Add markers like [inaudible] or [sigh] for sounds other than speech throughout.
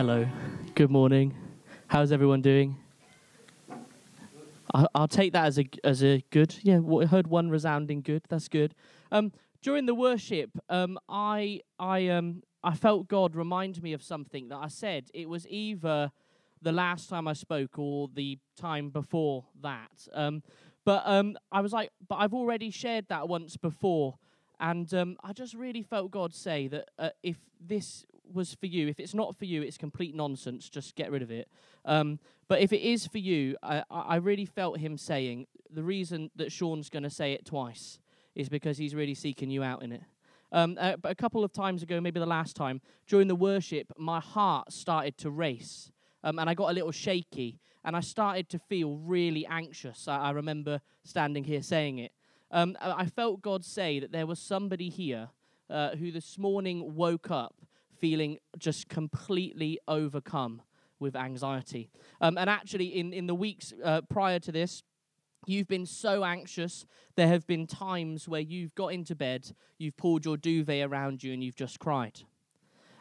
Hello. Good morning. How's everyone doing? I- I'll take that as a as a good. Yeah, w- heard one resounding good. That's good. Um, during the worship, um, I I um I felt God remind me of something that I said. It was either the last time I spoke or the time before that. Um, but um, I was like, but I've already shared that once before, and um, I just really felt God say that uh, if this was for you, if it's not for you, it's complete nonsense. Just get rid of it. Um, but if it is for you, I, I really felt Him saying the reason that Sean's going to say it twice is because He's really seeking you out in it. Um, uh, but a couple of times ago, maybe the last time, during the worship, my heart started to race. Um, and I got a little shaky, and I started to feel really anxious. I, I remember standing here saying it. Um, I I felt God say that there was somebody here uh, who this morning woke up feeling just completely overcome with anxiety. Um, and actually, in, in the weeks uh, prior to this, You've been so anxious. There have been times where you've got into bed, you've pulled your duvet around you, and you've just cried.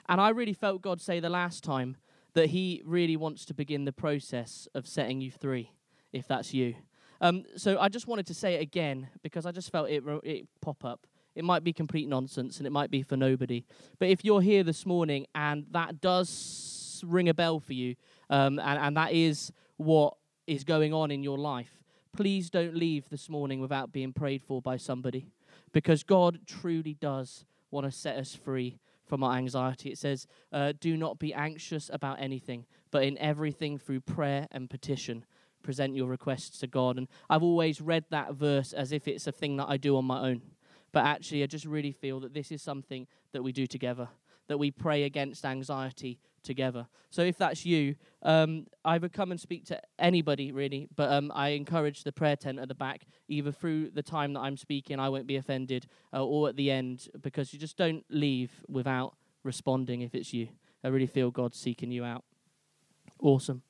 And I really felt God say the last time that He really wants to begin the process of setting you free, if that's you. Um, so I just wanted to say it again because I just felt it, it pop up. It might be complete nonsense and it might be for nobody. But if you're here this morning and that does ring a bell for you, um, and, and that is what is going on in your life, please don't leave this morning without being prayed for by somebody because God truly does want to set us free from our anxiety. It says, uh, Do not be anxious about anything, but in everything through prayer and petition, present your requests to God. And I've always read that verse as if it's a thing that I do on my own. But actually, I just really feel that this is something that we do together, that we pray against anxiety together. So if that's you, um, either come and speak to anybody really, but um, I encourage the prayer tent at the back, either through the time that I'm speaking, I won't be offended, uh, or at the end, because you just don't leave without responding if it's you. I really feel God seeking you out. Awesome.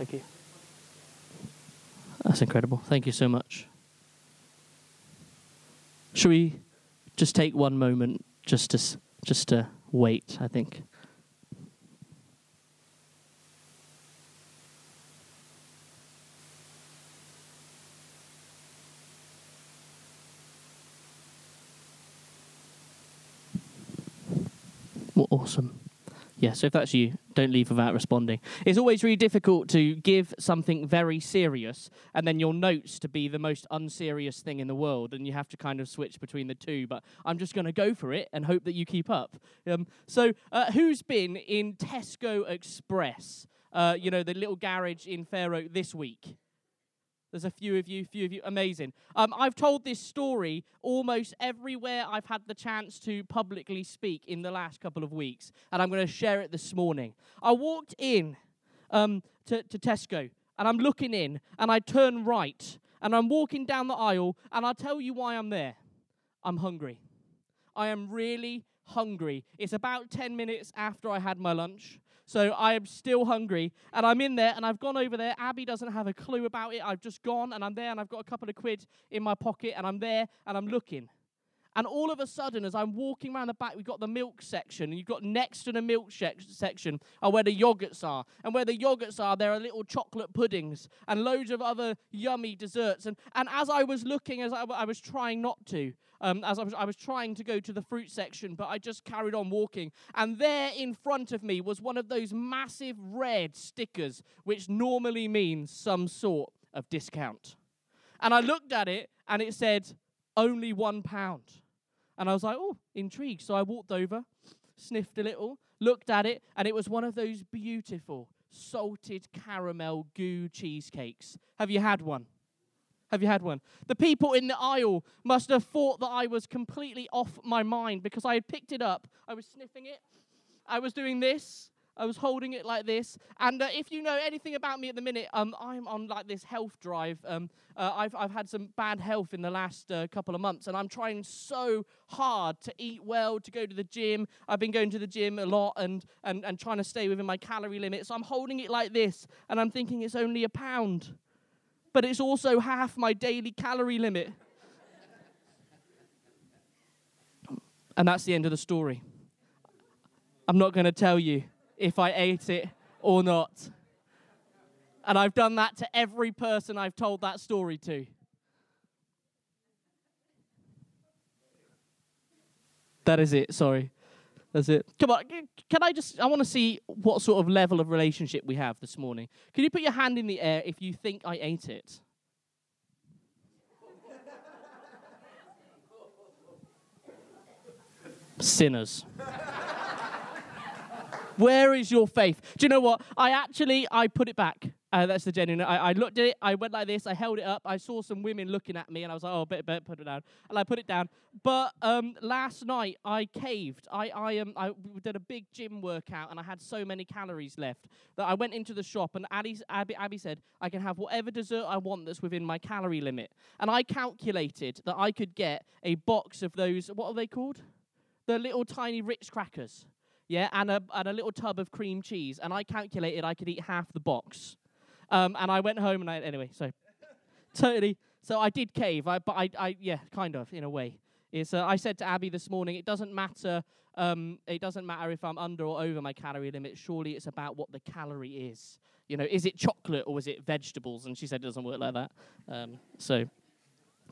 Thank you. That's incredible. Thank you so much. Should we just take one moment just to just to wait? I think. Well, awesome. Yeah, so if that's you, don't leave without responding. It's always really difficult to give something very serious and then your notes to be the most unserious thing in the world, and you have to kind of switch between the two. But I'm just going to go for it and hope that you keep up. Um, so, uh, who's been in Tesco Express? Uh, you know, the little garage in Fair Oak this week? There's a few of you, few of you. Amazing. Um, I've told this story almost everywhere I've had the chance to publicly speak in the last couple of weeks, and I'm going to share it this morning. I walked in um, to, to Tesco, and I'm looking in, and I turn right, and I'm walking down the aisle, and I'll tell you why I'm there. I'm hungry. I am really hungry. It's about 10 minutes after I had my lunch. So I am still hungry, and I'm in there, and I've gone over there. Abby doesn't have a clue about it. I've just gone, and I'm there, and I've got a couple of quid in my pocket, and I'm there, and I'm looking. And all of a sudden, as I'm walking around the back, we've got the milk section, and you've got next to the milk section are where the yogurts are. And where the yogurts are, there are little chocolate puddings and loads of other yummy desserts. And, and as I was looking, as I, I was trying not to, um, as I was, I was trying to go to the fruit section, but I just carried on walking. And there in front of me was one of those massive red stickers, which normally means some sort of discount. And I looked at it, and it said, only one pound. And I was like, oh, intrigued. So I walked over, sniffed a little, looked at it, and it was one of those beautiful salted caramel goo cheesecakes. Have you had one? Have you had one? The people in the aisle must have thought that I was completely off my mind because I had picked it up. I was sniffing it. I was doing this. I was holding it like this. And uh, if you know anything about me at the minute, um, I'm on like this health drive. Um, uh, I've, I've had some bad health in the last uh, couple of months, and I'm trying so hard to eat well, to go to the gym. I've been going to the gym a lot and, and, and trying to stay within my calorie limit. So I'm holding it like this, and I'm thinking it's only a pound. But it's also half my daily calorie limit. and that's the end of the story. I'm not going to tell you if I ate it or not. And I've done that to every person I've told that story to. That is it, sorry. That's it. Come on, can I just, I want to see what sort of level of relationship we have this morning. Can you put your hand in the air if you think I ate it? Sinners. Where is your faith? Do you know what? I actually, I put it back. Uh, that's the genuine. I, I, looked at it. I went like this. I held it up. I saw some women looking at me, and I was like, "Oh, bit, bit, put it down." And I put it down. But um, last night I caved. I, I, um, I did a big gym workout, and I had so many calories left that I went into the shop, and Abby, Abby said, "I can have whatever dessert I want that's within my calorie limit." And I calculated that I could get a box of those. What are they called? The little tiny Ritz crackers yeah, and a, and a little tub of cream cheese. And I calculated I could eat half the box. Um, and I went home and I, anyway, so [laughs] totally. So I did cave, I, but I, I, yeah, kind of, in a way. It's, uh, I said to Abby this morning, it doesn't matter. Um, it doesn't matter if I'm under or over my calorie limit. Surely it's about what the calorie is. You know, is it chocolate or is it vegetables? And she said it doesn't work like that. Um, so,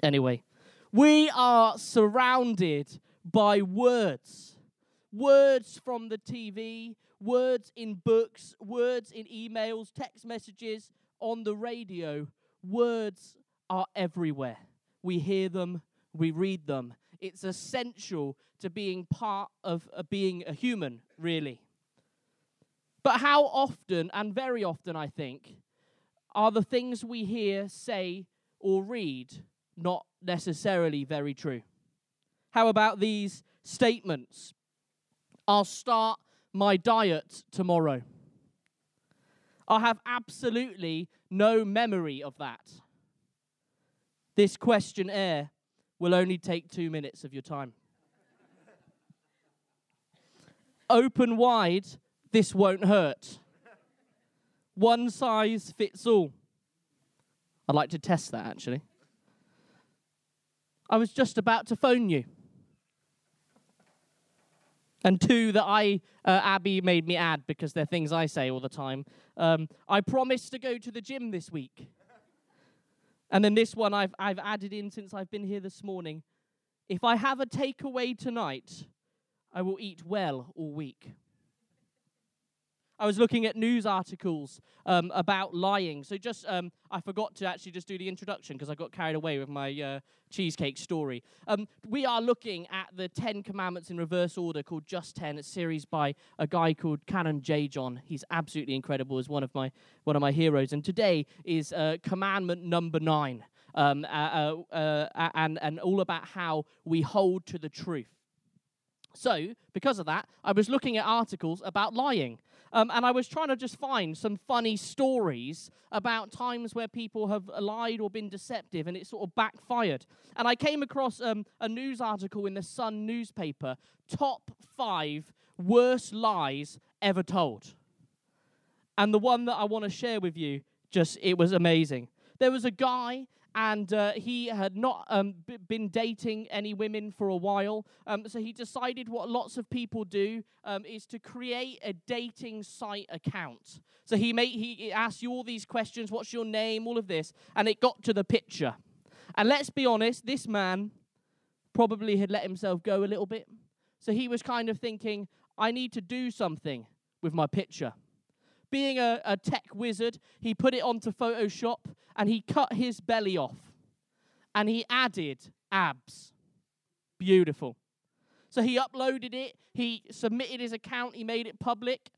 anyway, we are surrounded by words words from the TV, words in books, words in emails, text messages, on the radio. Words are everywhere. We hear them, we read them. It's essential to being part of uh, being a human, really. But how often, and very often, I think, are the things we hear, say, or read not necessarily very true? How about these statements? I'll start my diet tomorrow. I have absolutely no memory of that. This questionnaire will only take two minutes of your time. Open wide, this won't hurt. One size fits all. I'd like to test that actually. I was just about to phone you and two that I, uh, Abby made me add because they're things I say all the time. Um, I promised to go to the gym this week. And then this one I've, I've added in since I've been here this morning. If I have a takeaway tonight, I will eat well all week. I was looking at news articles um, about lying. So just, um, I forgot to actually just do the introduction because I got carried away with my uh, cheesecake story. Um, we are looking at the Ten Commandments in reverse order called Just Ten, a series by a guy called Canon J. John. He's absolutely incredible. Is one of my one of my heroes. And today is uh, commandment number nine, um, uh, uh, uh and and all about how we hold to the truth. So, because of that, I was looking at articles about lying. Um, and I was trying to just find some funny stories about times where people have lied or been deceptive and it sort of backfired. And I came across um, a news article in the Sun newspaper top five worst lies ever told. And the one that I want to share with you, just it was amazing. There was a guy and uh, he had not um, b- been dating any women for a while. Um, so he decided what lots of people do um, is to create a dating site account. So he made he asked you all these questions: What's your name? All of this, and it got to the picture. And let's be honest, this man probably had let himself go a little bit. So he was kind of thinking, I need to do something with my picture. Being a, a tech wizard, he put it onto Photoshop and he cut his belly off and he added abs. Beautiful. So he uploaded it, he submitted his account, he made it public.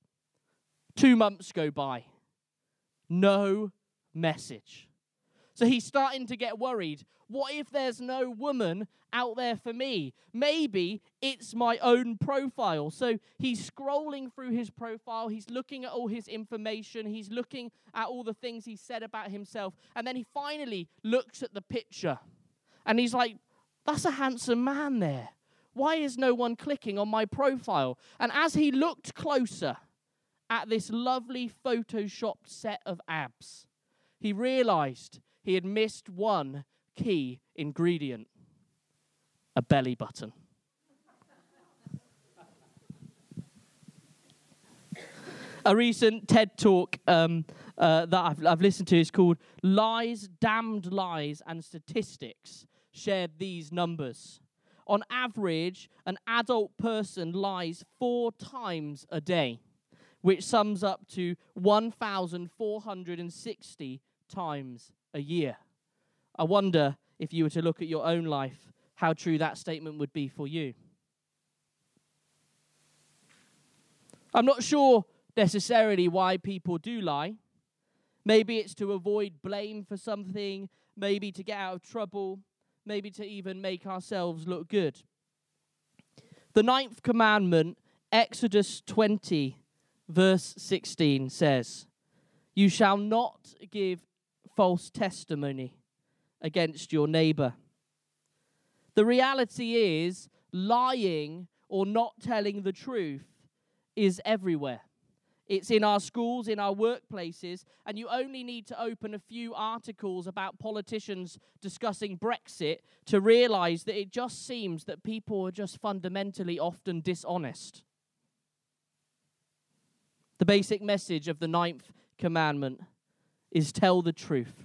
Two months go by. No message. So he's starting to get worried. What if there's no woman out there for me? Maybe it's my own profile. So he's scrolling through his profile. He's looking at all his information. He's looking at all the things he said about himself. And then he finally looks at the picture. And he's like, that's a handsome man there. Why is no one clicking on my profile? And as he looked closer at this lovely photoshopped set of abs, he realized he had missed one key ingredient a belly button. a recent TED talk um, uh, that I've, I've listened to is called Lies, Damned Lies, and Statistics, shared these numbers. On average, an adult person lies four times a day, which sums up to 1,460 times a year. I wonder if you were to look at your own life, how true that statement would be for you. I'm not sure necessarily why people do lie. Maybe it's to avoid blame for something, maybe to get out of trouble, maybe to even make ourselves look good. The ninth commandment, Exodus 20, verse 16, says, You shall not give false testimony against your neighbor. The reality is, lying or not telling the truth is everywhere. It's in our schools, in our workplaces, and you only need to open a few articles about politicians discussing Brexit to realize that it just seems that people are just fundamentally often dishonest. The basic message of the ninth commandment is tell the truth,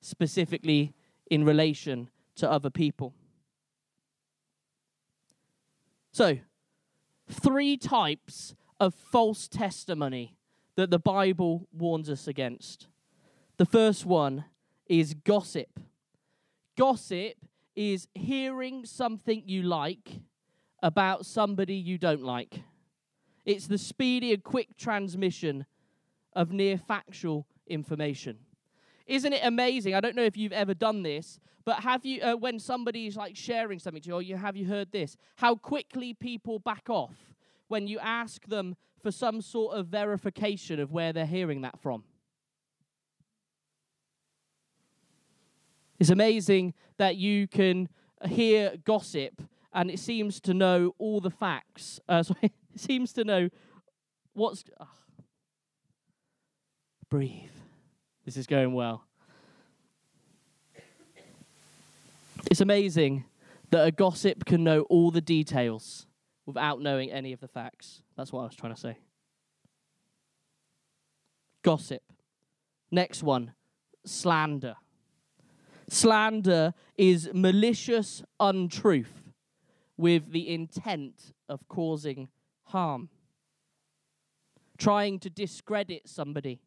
specifically in relation to other people. So, three types of false testimony that the Bible warns us against. The first one is gossip. Gossip is hearing something you like about somebody you don't like. It's the speedy and quick transmission of near factual information. Isn't it amazing? I don't know if you've ever done this, but have you, uh, when somebody's like sharing something to you, or you have you heard this? How quickly people back off when you ask them for some sort of verification of where they're hearing that from. It's amazing that you can hear gossip and it seems to know all the facts. Uh, [laughs] sorry, it seems to know what's. Oh. Breathe. This is going well. It's amazing that a gossip can know all the details without knowing any of the facts. That's what I was trying to say. Gossip. Next one slander. Slander is malicious untruth with the intent of causing harm. Trying to discredit somebody.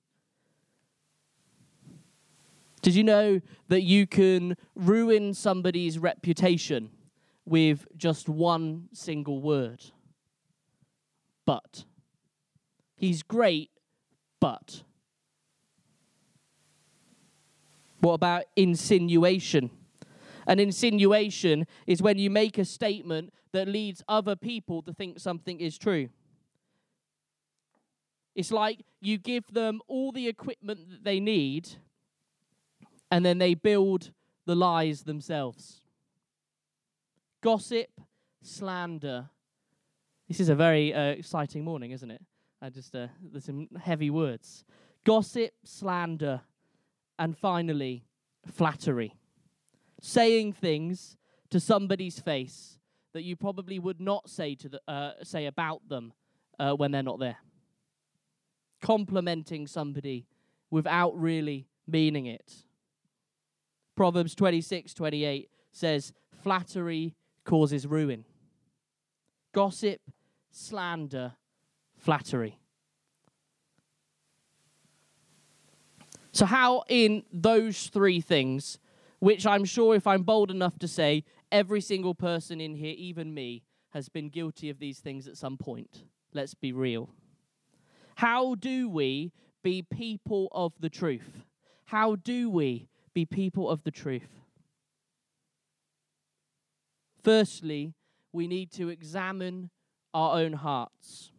Did you know that you can ruin somebody's reputation with just one single word. But. He's great, but. What about insinuation? An insinuation is when you make a statement that leads other people to think something is true. It's like you give them all the equipment that they need, and then they build the lies themselves gossip, slander. This is a very uh, exciting morning, isn't it? I just uh, there's some heavy words. Gossip, slander, and finally, flattery. Saying things to somebody's face that you probably would not say to the, uh, say about them uh, when they're not there. Complimenting somebody without really meaning it. Proverbs 26, 28 says, Flattery causes ruin. Gossip, slander, flattery. So, how in those three things, which I'm sure if I'm bold enough to say, every single person in here, even me, has been guilty of these things at some point? Let's be real. How do we be people of the truth? How do we be people of the truth. Firstly, we need to examine our own hearts.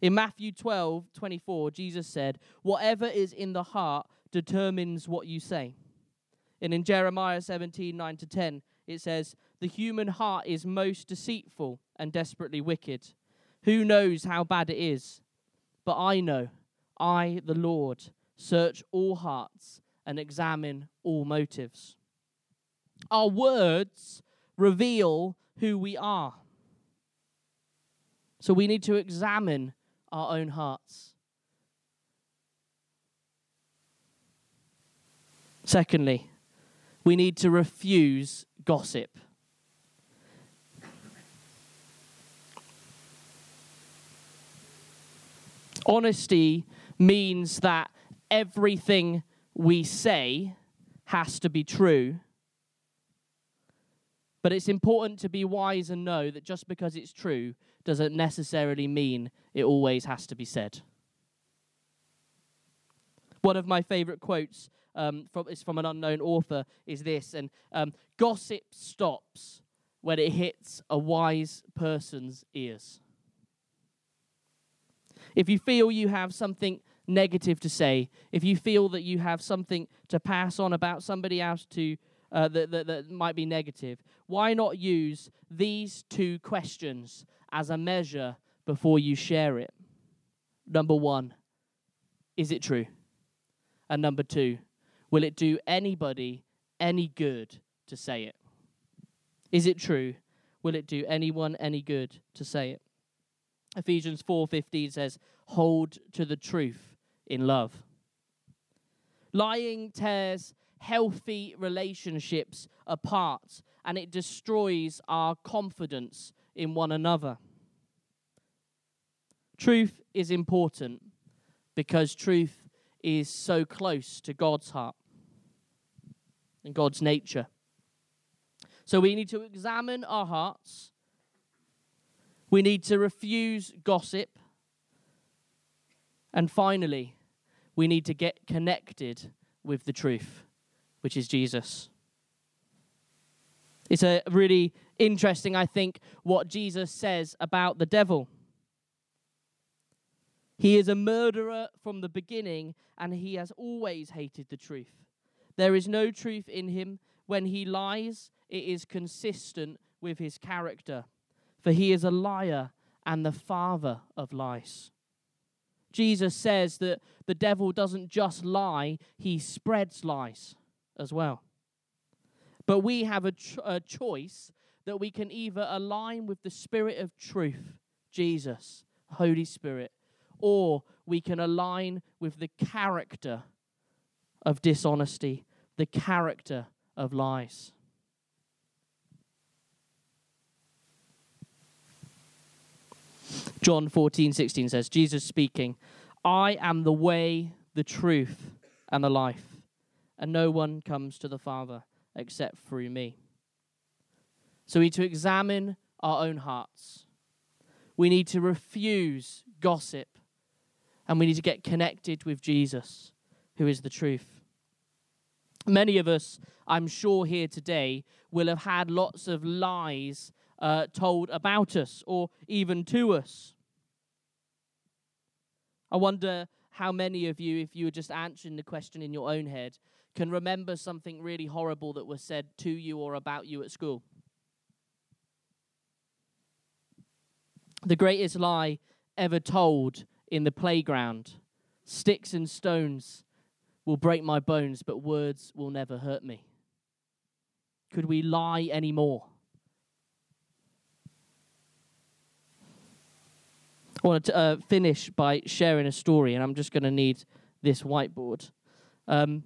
In Matthew 12, 24, Jesus said, Whatever is in the heart determines what you say. And in Jeremiah 17, 9 to 10, it says, The human heart is most deceitful and desperately wicked. Who knows how bad it is? But I know, I, the Lord, search all hearts and examine all motives. Our words reveal who we are. So we need to examine our own hearts. Secondly, we need to refuse gossip. Honesty means that everything we say has to be true. But it's important to be wise and know that just because it's true doesn't necessarily mean it always has to be said. One of my favorite quotes um, from, is from an unknown author is this and um, gossip stops when it hits a wise person's ears. If you feel you have something negative to say, if you feel that you have something to pass on about somebody else to uh, that, that, that might be negative, why not use these two questions as a measure before you share it? Number one, is it true? And number two, will it do anybody any good to say it? Is it true? Will it do anyone any good to say it? Ephesians 4:15 says, "Hold to the truth in love." Lying tears healthy relationships apart and it destroys our confidence in one another. Truth is important because truth is so close to God's heart and God's nature. So we need to examine our hearts we need to refuse gossip. And finally, we need to get connected with the truth, which is Jesus. It's a really interesting, I think, what Jesus says about the devil. He is a murderer from the beginning, and he has always hated the truth. There is no truth in him. When he lies, it is consistent with his character for he is a liar and the father of lies. Jesus says that the devil doesn't just lie, he spreads lies as well. But we have a, ch- a choice that we can either align with the Spirit of truth, Jesus, Holy Spirit, or we can align with the character of dishonesty, the character of lies. John 14, 16 says, Jesus speaking, I am the way, the truth, and the life, and no one comes to the Father except through me. So we need to examine our own hearts. We need to refuse gossip, and we need to get connected with Jesus, who is the truth. Many of us, I'm sure, here today will have had lots of lies uh, told about us or even to us. I wonder how many of you, if you were just answering the question in your own head, can remember something really horrible that was said to you or about you at school. The greatest lie ever told in the playground sticks and stones will break my bones, but words will never hurt me. Could we lie anymore? I want to uh, finish by sharing a story, and I'm just going to need this whiteboard. Um,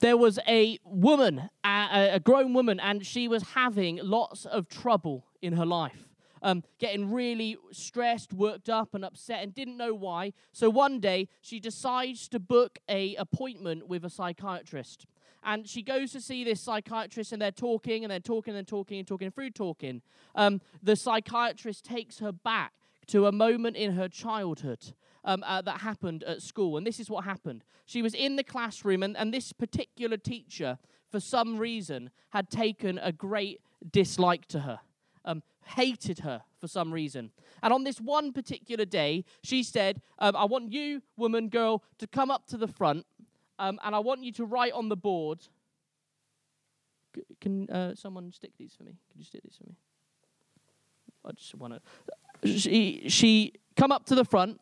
there was a woman, a, a, grown woman, and she was having lots of trouble in her life. Um, getting really stressed, worked up, and upset, and didn't know why. So one day, she decides to book a appointment with a psychiatrist and she goes to see this psychiatrist, and they're talking and they're talking and talking and talking. And through talking, um, the psychiatrist takes her back to a moment in her childhood. um, uh, that happened at school. And this is what happened. She was in the classroom, and, and this particular teacher, for some reason, had taken a great dislike to her, um, hated her for some reason. And on this one particular day, she said, um, I want you, woman, girl, to come up to the front, um, and I want you to write on the board. C- Can uh, someone stick these for me? Can you stick these for me? I just want to. She, she come up to the front,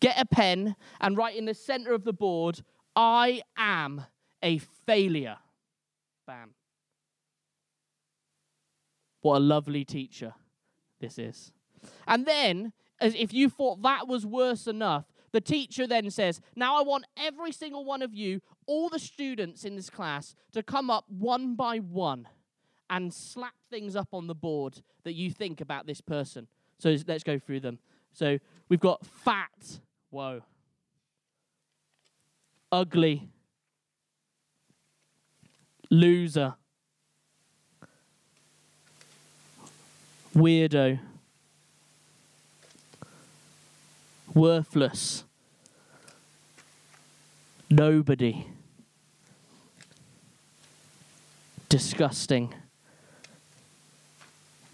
get a pen, and write in the center of the board, I am a failure. Bam. What a lovely teacher this is. And then, as if you thought that was worse enough, the teacher then says, Now I want every single one of you, all the students in this class, to come up one by one and slap things up on the board that you think about this person. So let's go through them. So we've got fat. Whoa. Ugly. Loser. Weirdo. Worthless. Nobody. Disgusting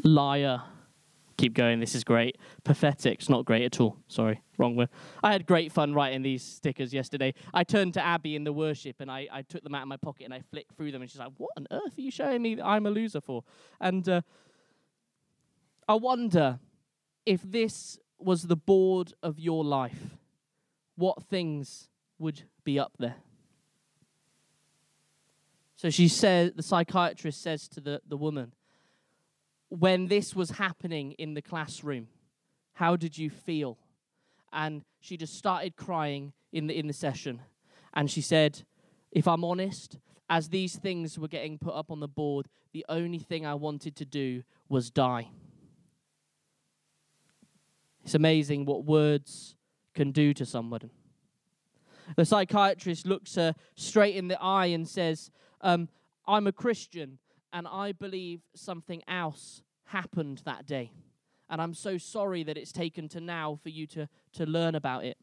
liar. Keep going. This is great. Pathetic's not great at all. Sorry, wrong word. I had great fun writing these stickers yesterday. I turned to Abby in the worship and I, I took them out of my pocket and I flicked through them and she's like, "What on earth are you showing me that I'm a loser for?" And uh, I wonder if this was the board of your life, what things would be up there? So she said, the psychiatrist says to the, the woman, when this was happening in the classroom? How did you feel? And she just started crying in the, in the session. And she said, If I'm honest, as these things were getting put up on the board, the only thing I wanted to do was die. It's amazing what words can do to someone. The psychiatrist looks her straight in the eye and says, um, I'm a Christian and I believe something else happened that day. And I'm so sorry that it's taken to now for you to, to learn about it.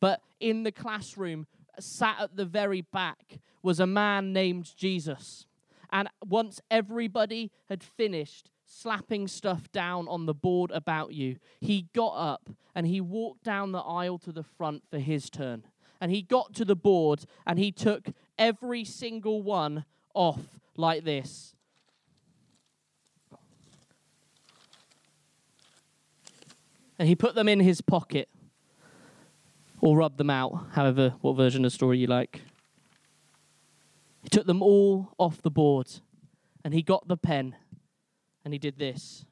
But in the classroom, sat at the very back, was a man named Jesus. And once everybody had finished slapping stuff down on the board about you, he got up and he walked down the aisle to the front for his turn. And he got to the board and he took every single one off like this. and he put them in his pocket or rubbed them out, however, what version of the story you like. He took them all off the board and he got the pen and he did this.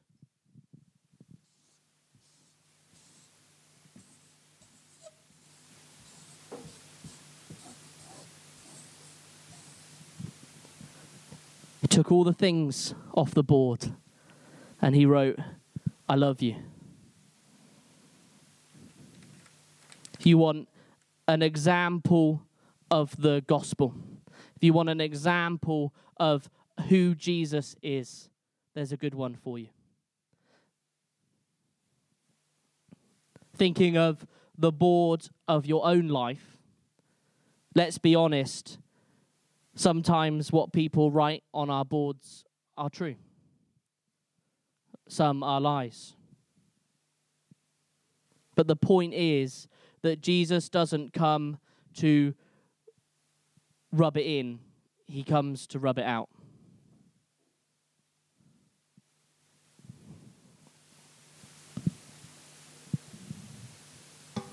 He took all the things off the board and he wrote, I love you. if you want an example of the gospel, if you want an example of who Jesus is, there's a good one for you. Thinking of the board of your own life, let's be honest, sometimes what people write on our boards are true, some are lies. But the point is, that Jesus doesn't come to rub it in, he comes to rub it out.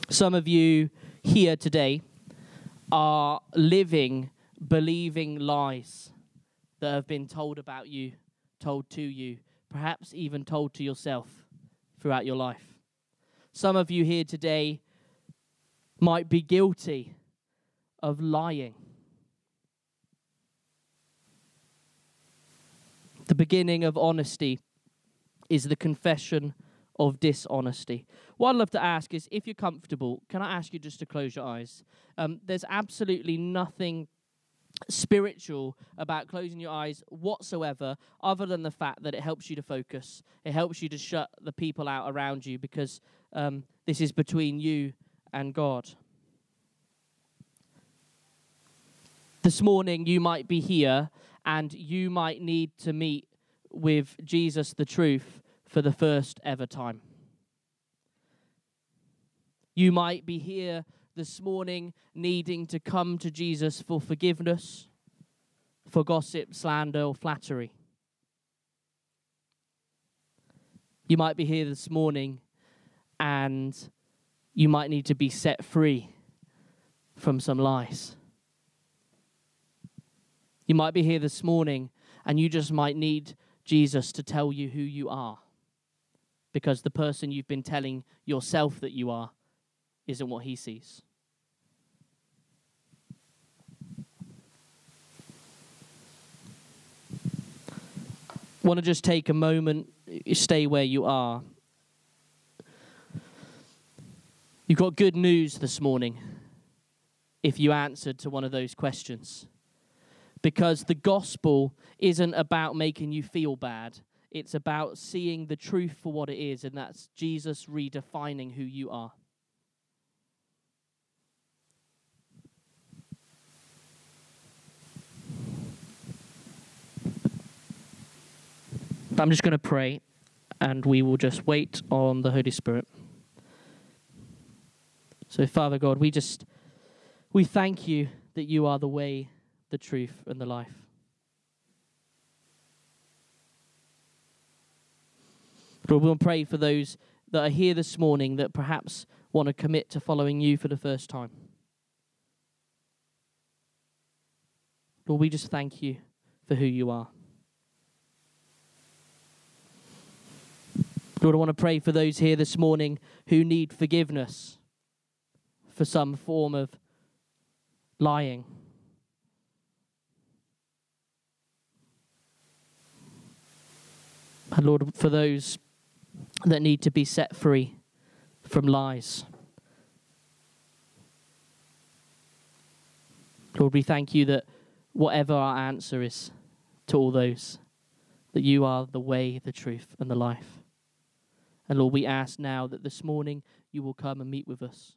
Some of you here today are living, believing lies that have been told about you, told to you, perhaps even told to yourself throughout your life. Some of you here today might be guilty of lying. The beginning of honesty is the confession of dishonesty. What I'd love to ask is if you're comfortable, can I ask you just to close your eyes? Um, there's absolutely nothing spiritual about closing your eyes whatsoever, other than the fact that it helps you to focus. It helps you to shut the people out around you because um, this is between you and God. This morning, you might be here and you might need to meet with Jesus the truth for the first ever time. You might be here this morning needing to come to Jesus for forgiveness, for gossip, slander, or flattery. You might be here this morning and you might need to be set free from some lies. You might be here this morning and you just might need Jesus to tell you who you are because the person you've been telling yourself that you are isn't what he sees. Want to just take a moment, eh, stay where you are. You've got good news this morning if you answered to one of those questions. Because the gospel isn't about making you feel bad, it's about seeing the truth for what it is, and that's Jesus redefining who you are. I'm just going to pray and we will just wait on the Holy Spirit. So, Father God, we just we thank you that you are the way, the truth, and the life. Lord, we'll pray for those that are here this morning that perhaps want to commit to following you for the first time. Lord, we just thank you for who you are. Lord, I want to pray for those here this morning who need forgiveness for some form of lying. And Lord, for those that need to be set free from lies. Lord, we thank you that whatever our answer is to all those, that you are the way, the truth, and the life. And Lord, we ask now that this morning you will come and meet with us.